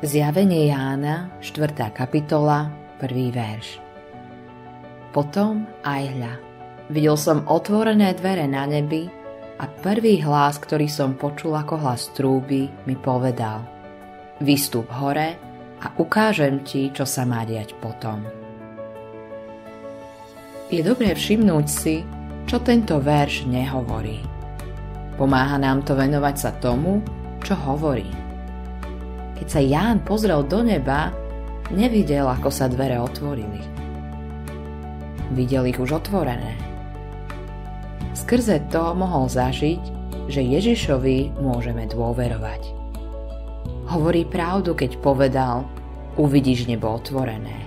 Zjavenie Jána, 4. kapitola, 1. verš. Potom aj hľa, videl som otvorené dvere na nebi a prvý hlas, ktorý som počul ako hlas trúby, mi povedal Vystup hore a ukážem ti, čo sa má diať potom. Je dobré všimnúť si, čo tento verš nehovorí. Pomáha nám to venovať sa tomu, čo hovorí. Keď sa Ján pozrel do neba, nevidel, ako sa dvere otvorili. Videl ich už otvorené. Skrze to mohol zažiť, že Ježišovi môžeme dôverovať. Hovorí pravdu, keď povedal, uvidíš nebo otvorené.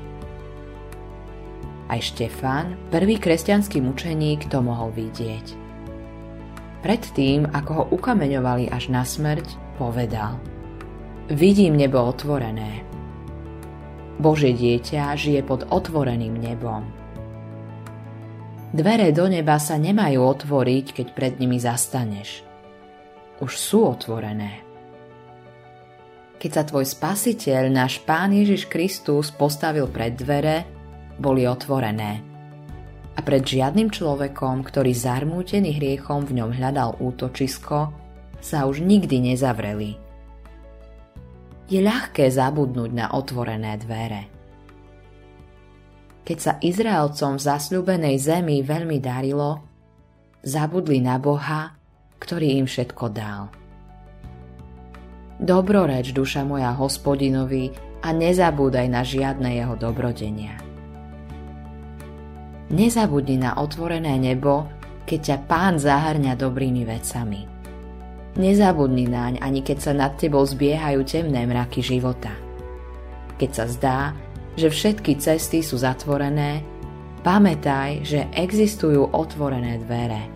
Aj Štefán, prvý kresťanský mučeník, to mohol vidieť. Predtým, ako ho ukameňovali až na smrť, povedal Vidím nebo otvorené. Božie dieťa žije pod otvoreným nebom. Dvere do neba sa nemajú otvoriť, keď pred nimi zastaneš. Už sú otvorené. Keď sa tvoj spasiteľ, náš Pán Ježiš Kristus, postavil pred dvere, boli otvorené a pred žiadnym človekom, ktorý zarmútený hriechom v ňom hľadal útočisko, sa už nikdy nezavreli. Je ľahké zabudnúť na otvorené dvere. Keď sa Izraelcom v zasľúbenej zemi veľmi darilo, zabudli na Boha, ktorý im všetko dal. Dobroreč, duša moja hospodinovi, a nezabúdaj na žiadne jeho dobrodenia Nezabudni na otvorené nebo, keď ťa pán zahrňa dobrými vecami. Nezabudni naň, ani keď sa nad tebou zbiehajú temné mraky života. Keď sa zdá, že všetky cesty sú zatvorené, pamätaj, že existujú otvorené dvere.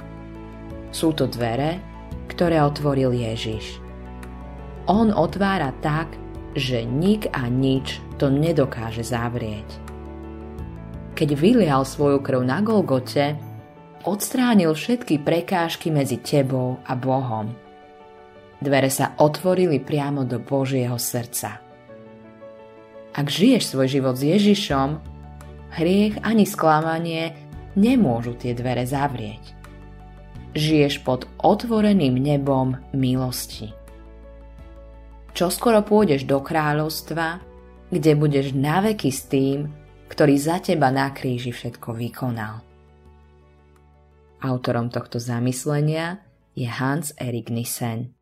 Sú to dvere, ktoré otvoril Ježiš. On otvára tak, že nik a nič to nedokáže zavrieť keď vylial svoju krv na Golgote, odstránil všetky prekážky medzi tebou a Bohom. Dvere sa otvorili priamo do Božieho srdca. Ak žiješ svoj život s Ježišom, hriech ani sklamanie nemôžu tie dvere zavrieť. Žiješ pod otvoreným nebom milosti. Čo skoro pôjdeš do kráľovstva, kde budeš naveky s tým, ktorý za teba na kríži všetko vykonal. Autorom tohto zamyslenia je Hans Erik Nissen.